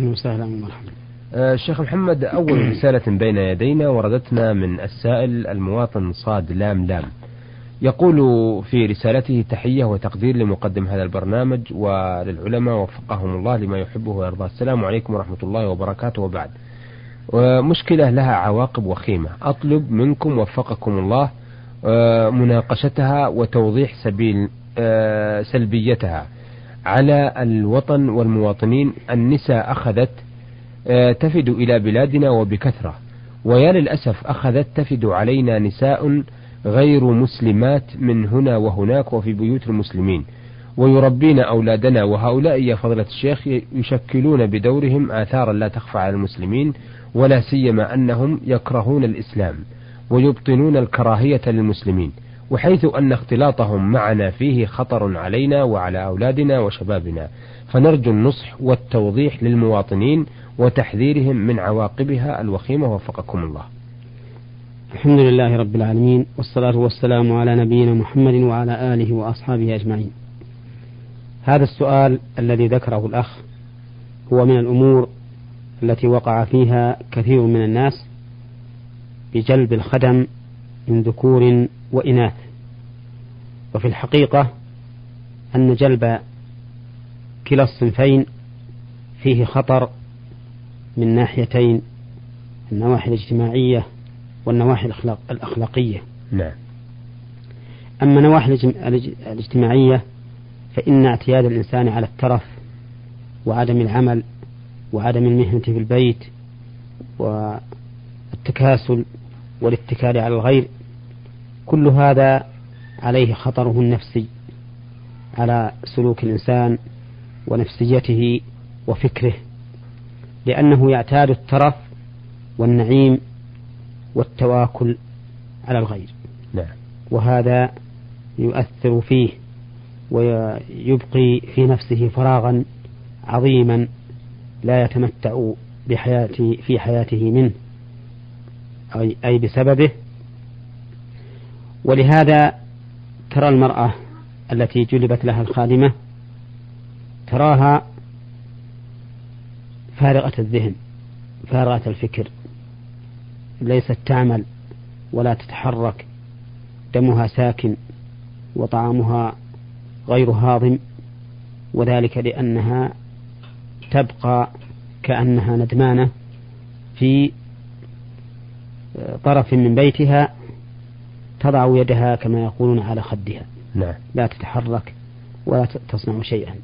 أهلا وسهلا ومرحبا آه، الشيخ محمد أول رسالة بين يدينا وردتنا من السائل المواطن صاد لام لام. يقول في رسالته تحية وتقدير لمقدم هذا البرنامج وللعلماء وفقهم الله لما يحبه ويرضاه السلام عليكم ورحمة الله وبركاته وبعد. مشكلة لها عواقب وخيمة. أطلب منكم وفقكم الله آه، مناقشتها وتوضيح سبيل آه، سلبيتها. على الوطن والمواطنين النساء أخذت آه، تفد إلى بلادنا وبكثرة. ويا للأسف أخذت تفد علينا نساء غير مسلمات من هنا وهناك وفي بيوت المسلمين. ويربين أولادنا وهؤلاء يا فضلة الشيخ يشكلون بدورهم آثارا لا تخفى على المسلمين ولا سيما أنهم يكرهون الإسلام ويبطنون الكراهية للمسلمين. وحيث أن اختلاطهم معنا فيه خطر علينا وعلى أولادنا وشبابنا. فنرجو النصح والتوضيح للمواطنين وتحذيرهم من عواقبها الوخيمة. وفقكم الله. الحمد لله رب العالمين والصلاة والسلام على نبينا محمد وعلى آله وأصحابه أجمعين. هذا السؤال الذي ذكره الأخ هو من الأمور التي وقع فيها كثير من الناس بجلب الخدم من ذكور وإناث. وفي الحقيقة أن جلب كلا الصنفين فيه خطر من ناحيتين النواحي الاجتماعية والنواحي الأخلاقية. نعم. أما النواحي الاجتماعية فإن اعتياد الإنسان على الترف وعدم العمل وعدم المهنة في البيت والتكاسل والاتكال على الغير كل هذا عليه خطره النفسي على سلوك الإنسان ونفسيته وفكره لأنه يعتاد الترف والنعيم والتواكل على الغير نعم. وهذا يؤثر فيه ويبقي في نفسه فراغا عظيما لا يتمتع بحياته في حياته منه أي, أي بسببه ولهذا ترى المرأة التي جلبت لها الخادمة تراها فارغة الذهن فارغة الفكر ليست تعمل ولا تتحرك دمها ساكن وطعامها غير هاضم وذلك لأنها تبقى كأنها ندمانة في طرف من بيتها تضع يدها كما يقولون على خدها. نعم. لا تتحرك ولا تصنع شيئا.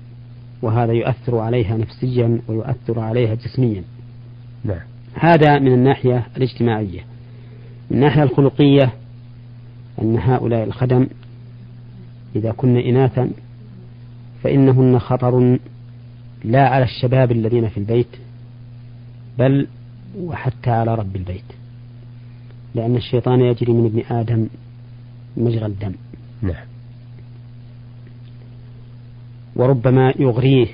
وهذا يؤثر عليها نفسيا ويؤثر عليها جسميا. نعم. هذا من الناحية الاجتماعية. من الناحية الخلقية أن هؤلاء الخدم إذا كن إناثا فإنهن خطر لا على الشباب الذين في البيت بل وحتى على رب البيت. لأن الشيطان يجري من ابن آدم مجرى الدم. نعم. وربما يغريه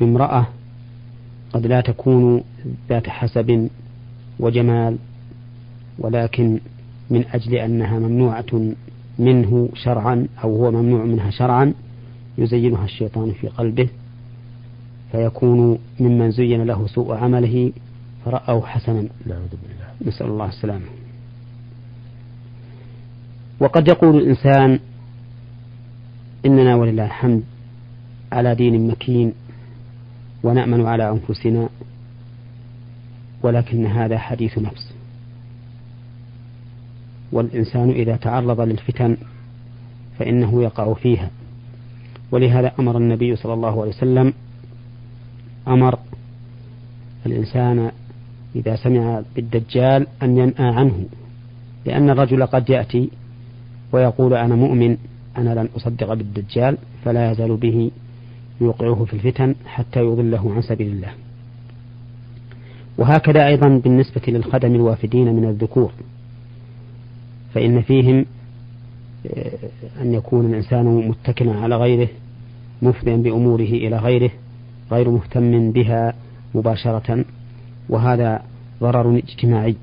بامرأة قد لا تكون ذات حسب وجمال ولكن من أجل أنها ممنوعة منه شرعا أو هو ممنوع منها شرعا يزينها الشيطان في قلبه فيكون ممن زين له سوء عمله فرأوا حسنا. نعوذ بالله. نسأل الله السلامة. وقد يقول الإنسان إننا ولله الحمد على دين مكين ونأمن على أنفسنا ولكن هذا حديث نفس والإنسان إذا تعرض للفتن فإنه يقع فيها. ولهذا أمر النبي صلى الله عليه وسلم أمر الإنسان إذا سمع بالدجال أن ينأى عنه لأن الرجل قد يأتي ويقول أنا مؤمن أنا لن أصدق بالدجال فلا يزال به يوقعه في الفتن حتى يضله عن سبيل الله. وهكذا أيضا بالنسبة للخدم الوافدين من الذكور فإن فيهم آه، أن يكون الإنسان متكلا على غيره مفضيا بأموره إلى غيره غير مهتم بها مباشرة وهذا ضرر اجتماعي.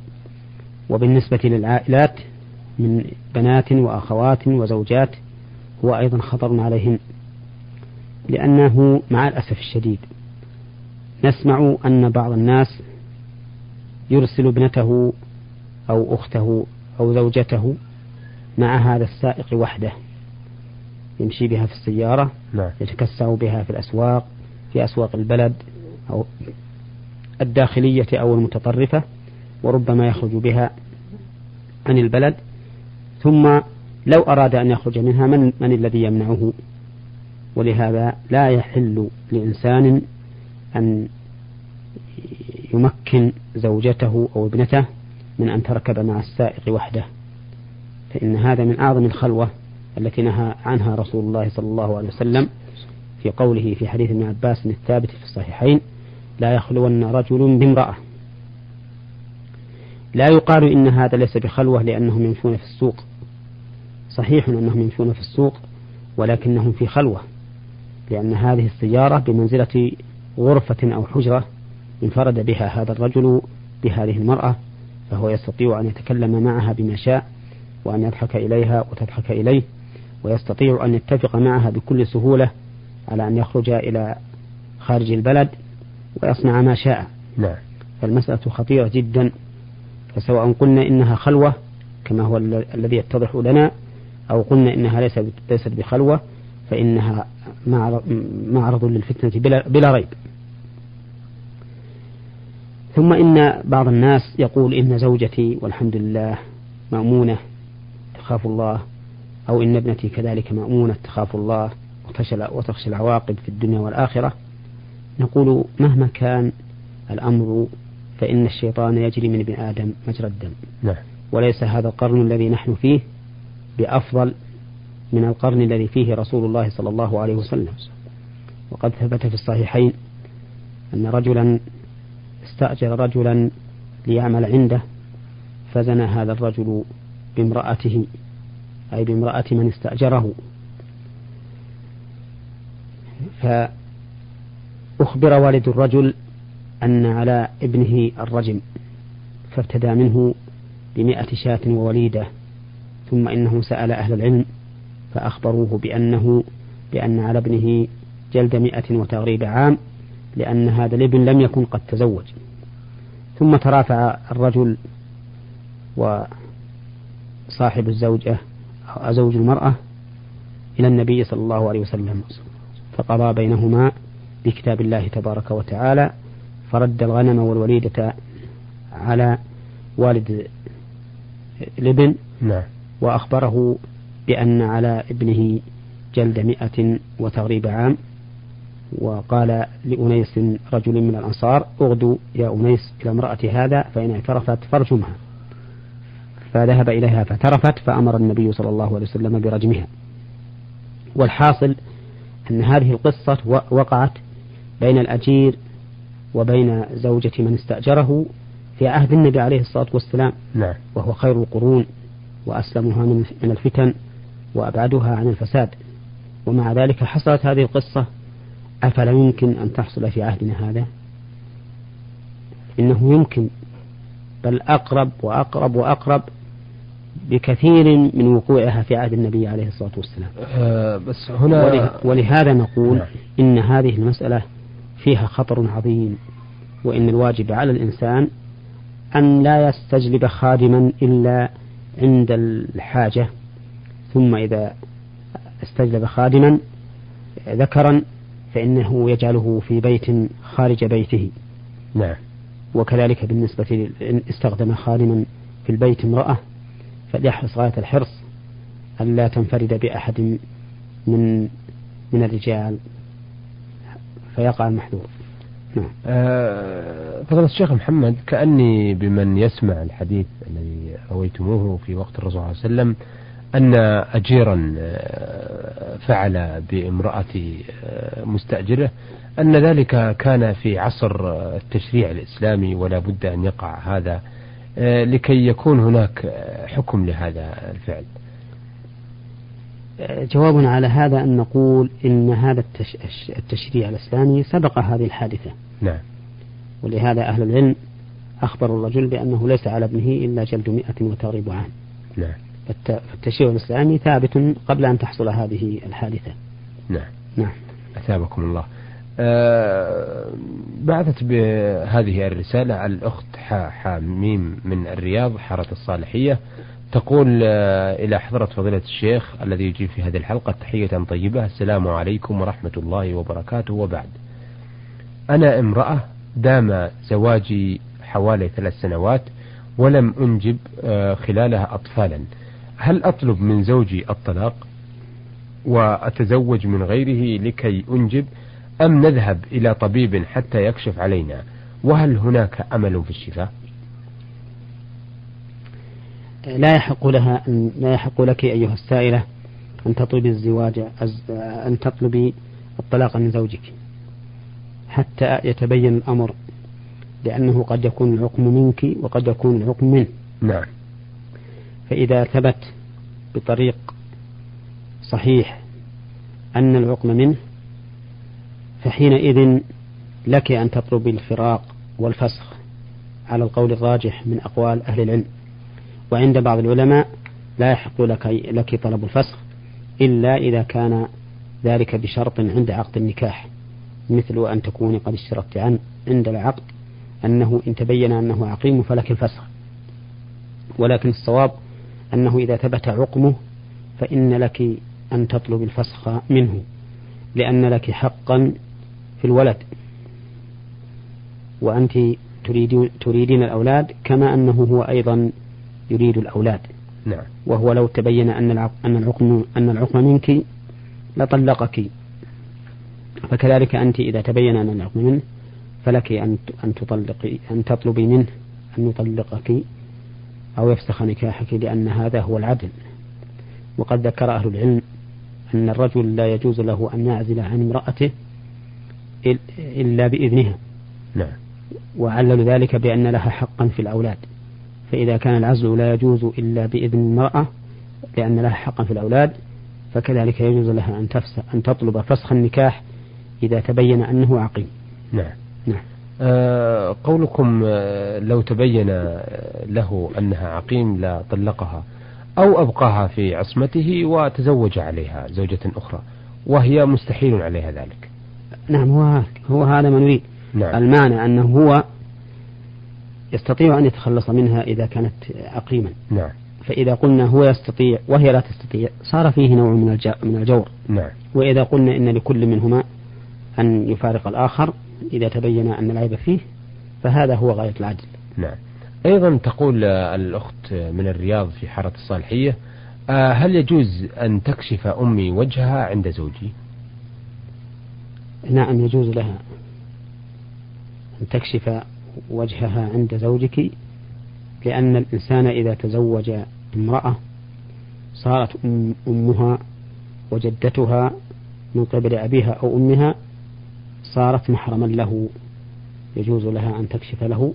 وبالنسبة للعائلات من بنات وأخوات وزوجات هو أيضا خطر عليهن لأنه مع الأسف الشديد نسمع أن بعض الناس يرسل ابنته أو أخته أو زوجته مع هذا السائق وحده يمشي بها في السيارة نعم. يتكسر بها في الأسواق في أسواق البلد أو الداخلية أو المتطرفة وربما يخرج بها عن البلد ثم لو أراد أن يخرج منها من, من الذي يمنعه؟ ولهذا لا يحل لإنسان أن يمكن زوجته أو ابنته من أن تركب مع السائق وحده فإن هذا من أعظم الخلوة التي نهى عنها رسول الله صلى الله عليه وسلم في قوله في حديث ابن عباس الثابت في الصحيحين لا يخلون رجل بامرأة لا يقال إن هذا ليس بخلوة لأنهم يمشون في السوق. صحيح أنهم يمشون في السوق ولكنهم في خلوة لأن هذه السيارة بمنزلة غرفة أو حجرة انفرد بها هذا الرجل بهذه المرأة فهو يستطيع أن يتكلم معها بما شاء وأن يضحك إليها وتضحك إليه ويستطيع أن يتفق معها بكل سهولة على أن يخرج إلى خارج البلد ويصنع ما شاء. نعم. فالمسألة خطيرة جدا فسواء قلنا إنها خلوة كما هو الذي يتضح لنا أو قلنا إنها ليست ليست بخلوة فإنها معرض للفتنة بلا, بلا ريب. ثم إن بعض الناس يقول إن زوجتي والحمد لله مأمونة تخاف الله أو إن ابنتي كذلك مأمونة تخاف الله وتخشى العواقب في الدنيا والآخرة. نقول مهما كان الأمر فإن الشيطان يجري من ابن آدم مجرى الدم. نعم. وليس هذا القرن الذي نحن فيه بأفضل من القرن الذي فيه رسول الله صلى الله عليه وسلم. وقد ثبت في الصحيحين أن رجلا استأجر رجلا ليعمل عنده فزنى هذا الرجل بامرأته أي بامرأة من استأجره. فأخبر والد الرجل أن على ابنه الرجم فارتدى منه بمئة شاة ووليدة. ثم إنه سأل أهل العلم فأخبروه بأنه بأن على ابنه جلد مئة وتغريب عام لأن هذا الابن لم يكن قد تزوج. ثم ترافع الرجل وصاحب الزوجة أو زوج المرأة إلى النبي صلى الله عليه وسلم فقضى بينهما بكتاب الله تبارك وتعالى فرد الغنم والوليدة على والد الابن. نعم. وأخبره بأن على ابنه جلد مئة وتغريب عام وقال لأنيس رجل من الأنصار اغدوا يا أنيس إلى امرأة هذا فإن اعترفت فارجمها. فذهب إليها فاعترفت فأمر النبي صلى الله عليه وسلم برجمها. والحاصل أن هذه القصة وقعت بين الأجير وبين زوجة من استأجره في عهد النبي عليه الصلاة والسلام نعم. وهو خير القرون. وأسلمها من الفتن وأبعدها عن الفساد. ومع ذلك حصلت هذه القصة أفلا يمكن أن تحصل في عهدنا هذا؟ إنه يمكن بل أقرب وأقرب وأقرب بكثير من وقوعها في عهد النبي عليه الصلاة والسلام. أه بس هنا ولهذا نقول نعم. إن هذه المسألة فيها خطر عظيم وإن الواجب على الإنسان أن لا يستجلب خادما إلا عند الحاجة ثم إذا استجلب خادما ذكرا فإنه يجعله في بيت خارج بيته نعم وكذلك بالنسبة استخدم خادما في البيت امرأة فليحرص غاية الحرص ألا تنفرد بأحد من من الرجال فيقع المحذور. آه فضل الشيخ محمد كأني بمن يسمع الحديث الذي رويتموه في وقت الرسول صلى الله عليه وسلم أن أجيرا آه، فعل بامرأة آه، مستأجرة أن ذلك كان في عصر التشريع الإسلامي ولا بد أن يقع هذا لكي يكون هناك حكم لهذا الفعل. جواب على هذا أن نقول إن هذا التشريع الإسلامي سبق هذه الحادثة. نعم. ولهذا أهل العلم أخبروا الرجل بأنه ليس على ابنه إلا جلد مئة وتغريب عام. نعم. فالتشريع الإسلامي ثابت قبل أن تحصل هذه الحادثة. نعم. نعم. أثابكم الله. آه بعثت بهذه الرسالة الأخت حاميم من الرياض حارة الصالحية. تقول آه إلى حضرة فضيلة الشيخ الذي يجيب في هذه الحلقة تحية طيبة. السلام عليكم ورحمة الله وبركاته. وبعد أنا امرأة دام زواجي حوالي ثلاث سنوات ولم أنجب آه خلالها أطفالا. هل أطلب من زوجي الطلاق وأتزوج من غيره لكي أنجب أم نذهب إلى طبيب حتى يكشف علينا؟ وهل هناك أمل في الشفاء؟ لا يحق لها أن لا يحق لك أيها السائلة أن تطلبي الزواج أن تطلبي الطلاق من زوجك. حتى يتبين الأمر لأنه قد يكون العقم منك وقد يكون العقم منه. نعم. فإذا ثبت بطريق صحيح أن العقم منه فحينئذ لك أن تطلبي الفراق والفسخ على القول الراجح من أقوال أهل العلم. وعند بعض العلماء لا يحق لك, لك طلب الفسخ إلا إذا كان ذلك بشرط عند عقد النكاح مثل أن تكوني قد اشترطت عن عند العقد أنه إن تبين أنه عقيم فلك الفسخ. ولكن الصواب أنه إذا ثبت عقمه فإن لك أن تطلب الفسخ منه لأن لك حقا في الولد. وأنت تريدين الأولاد كما أنه هو أيضا يريد الأولاد. نعم. وهو لو تبين أن أن العقم أن العقم منك لطلقك. فكذلك أنت إذا تبين أن العقم منه فلك أن أن تطلقي أن تطلبي منه أن يطلقك أو يفسخ نكاحك لأن هذا هو العدل. وقد ذكر أهل العلم أن الرجل لا يجوز له أن يعزل عن امرأته إلا بإذنها. نعم. وعلل ذلك بأن لها حقا في الأولاد. فإذا كان العزل لا يجوز إلا بإذن المرأة لأن لها حقا في الأولاد فكذلك يجوز لها أن تفسخ أن تطلب فسخ النكاح إذا تبين أنه عقيم. نعم. نعم. آه قولكم آه لو تبين له أنها عقيم لا طلقها أو أبقاها في عصمته وتزوج عليها زوجة أخرى وهي مستحيل عليها ذلك. نعم هو هو هذا ما نريد. نعم. المعنى أنه هو يستطيع أن يتخلص منها إذا كانت عقيما نعم. فإذا قلنا هو يستطيع وهي لا تستطيع صار فيه نوع من من الجور. نعم. وإذا قلنا إن لكل منهما أن يفارق الآخر إذا تبين أن العيب فيه فهذا هو غاية العدل. نعم. أيضا تقول الأخت من الرياض في حارة الصالحية آه، هل يجوز أن تكشف أمي وجهها عند زوجي؟ نعم يجوز لها أن تكشف وجهها عند زوجك لأن الإنسان إذا تزوج امرأة صارت أمها وجدتها من قبل أبيها أو أمها صارت محرما له يجوز لها أن تكشف له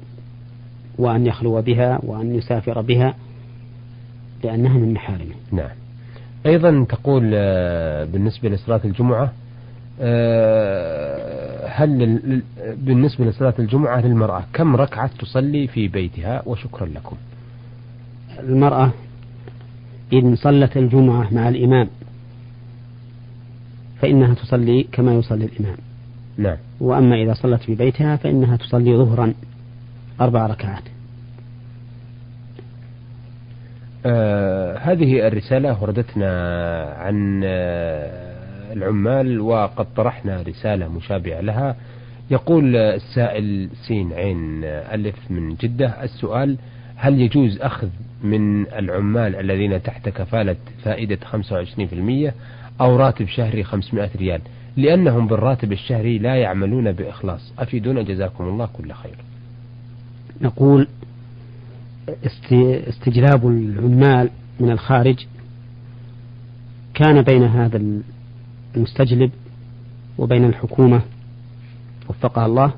وأن يخلو بها وأن يسافر بها لأنها من محارمه. نعم. أيضا تقول آه، بالنسبة لصلاة الجمعة آه، هل بالنسبة لصلاة الجمعة للمرأة كم ركعة تصلي في بيتها؟ وشكرا لكم. المرأة إن صلت الجمعة مع الإمام فإنها تصلي كما يصلي الإمام. نعم. وأما إذا صلت في بيتها فإنها تصلي ظهرا أربع ركعات. آه هذه الرسالة وردتنا عن آه العمال وقد طرحنا رسالة مشابهة لها. يقول السائل سين عين ألف من جدة السؤال هل يجوز أخذ من العمال الذين تحت كفالة فائدة 25% أو راتب شهري 500 ريال؟ لأنهم بالراتب الشهري لا يعملون بإخلاص. أفيدونا؟ جزاكم الله كل خير. نقول استجلاب العمال من الخارج كان بين هذا المستجلب وبين الحكومة وفقها الله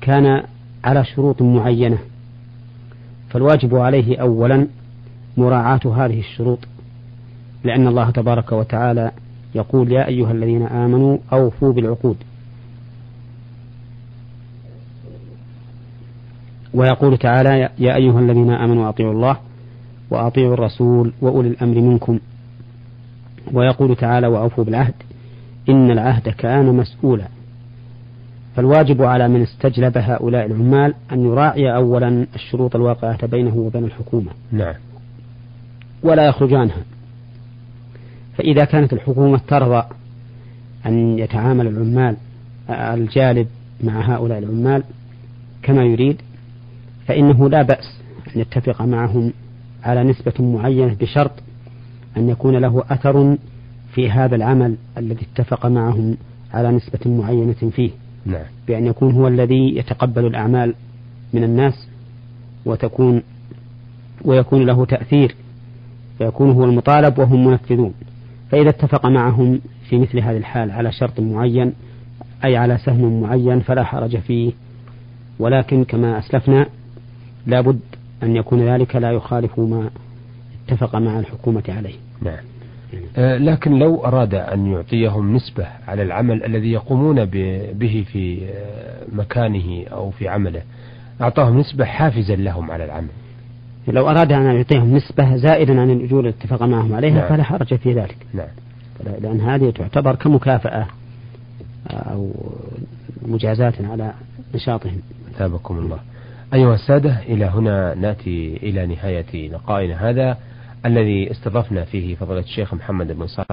كان على شروط معينة فالواجب عليه أولا مراعاة هذه الشروط لأن الله تبارك وتعالى يقول يا أيها الذين آمنوا أوفوا بالعقود ويقول تعالى يا أيها الذين آمنوا أطيعوا الله وأطيعوا الرسول وأولي الأمر منكم ويقول تعالى وأوفوا بالعهد إن العهد كان مسؤولا. فالواجب على من استجلب هؤلاء العمال أن يراعي أولا الشروط الواقعة بينه وبين الحكومة. نعم. ولا يخرج عنها فإذا كانت الحكومة ترضى أن يتعامل العمال الجالب مع هؤلاء العمال كما يريد فإنه لا بأس أن يتفق معهم على نسبة معينة بشرط أن يكون له أثر في هذا العمل الذي اتفق معهم على نسبة معينة فيه. نعم. بأن يكون هو الذي يتقبل الأعمال من الناس وتكون ويكون له تأثير فيكون هو المطالب وهم منفذون. فإذا اتفق معهم في مثل هذه الحال على شرط معين أي على سهم معين فلا حرج فيه. ولكن كما أسلفنا لابد أن يكون ذلك لا يخالف ما اتفق مع الحكومة عليه. نعم. آه لكن لو أراد أن يعطيهم نسبة على العمل الذي يقومون به في آه، مكانه أو في عمله أعطاهم نسبة حافزا لهم على العمل. لو أراد أن يعطيهم نسبة زائدا عن الأجور التي اتفق معهم عليها نعم. فلا حرج في ذلك. نعم. لأن هذه تعتبر كمكافأة أو مجازاة على نشاطهم. ثابكم الله. أيها السادة إلى هنا نأتي إلى نهاية لقائنا هذا. الذي استضفنا فيه فضيلة الشيخ محمد بن صالح.